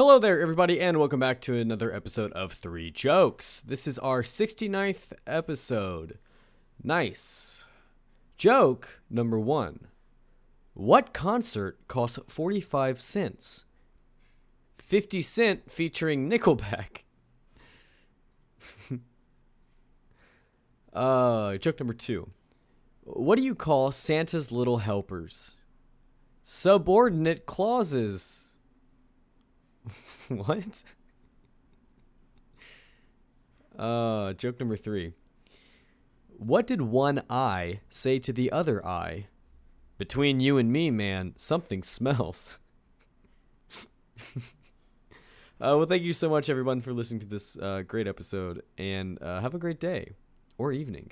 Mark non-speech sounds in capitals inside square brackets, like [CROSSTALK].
Hello there, everybody, and welcome back to another episode of Three Jokes. This is our 69th episode. Nice. Joke number one What concert costs 45 cents? 50 Cent featuring Nickelback. [LAUGHS] uh, joke number two What do you call Santa's little helpers? Subordinate clauses. [LAUGHS] what? Uh, joke number three. What did one eye say to the other eye? Between you and me, man, something smells. [LAUGHS] uh, well, thank you so much, everyone, for listening to this uh, great episode, and uh, have a great day or evening.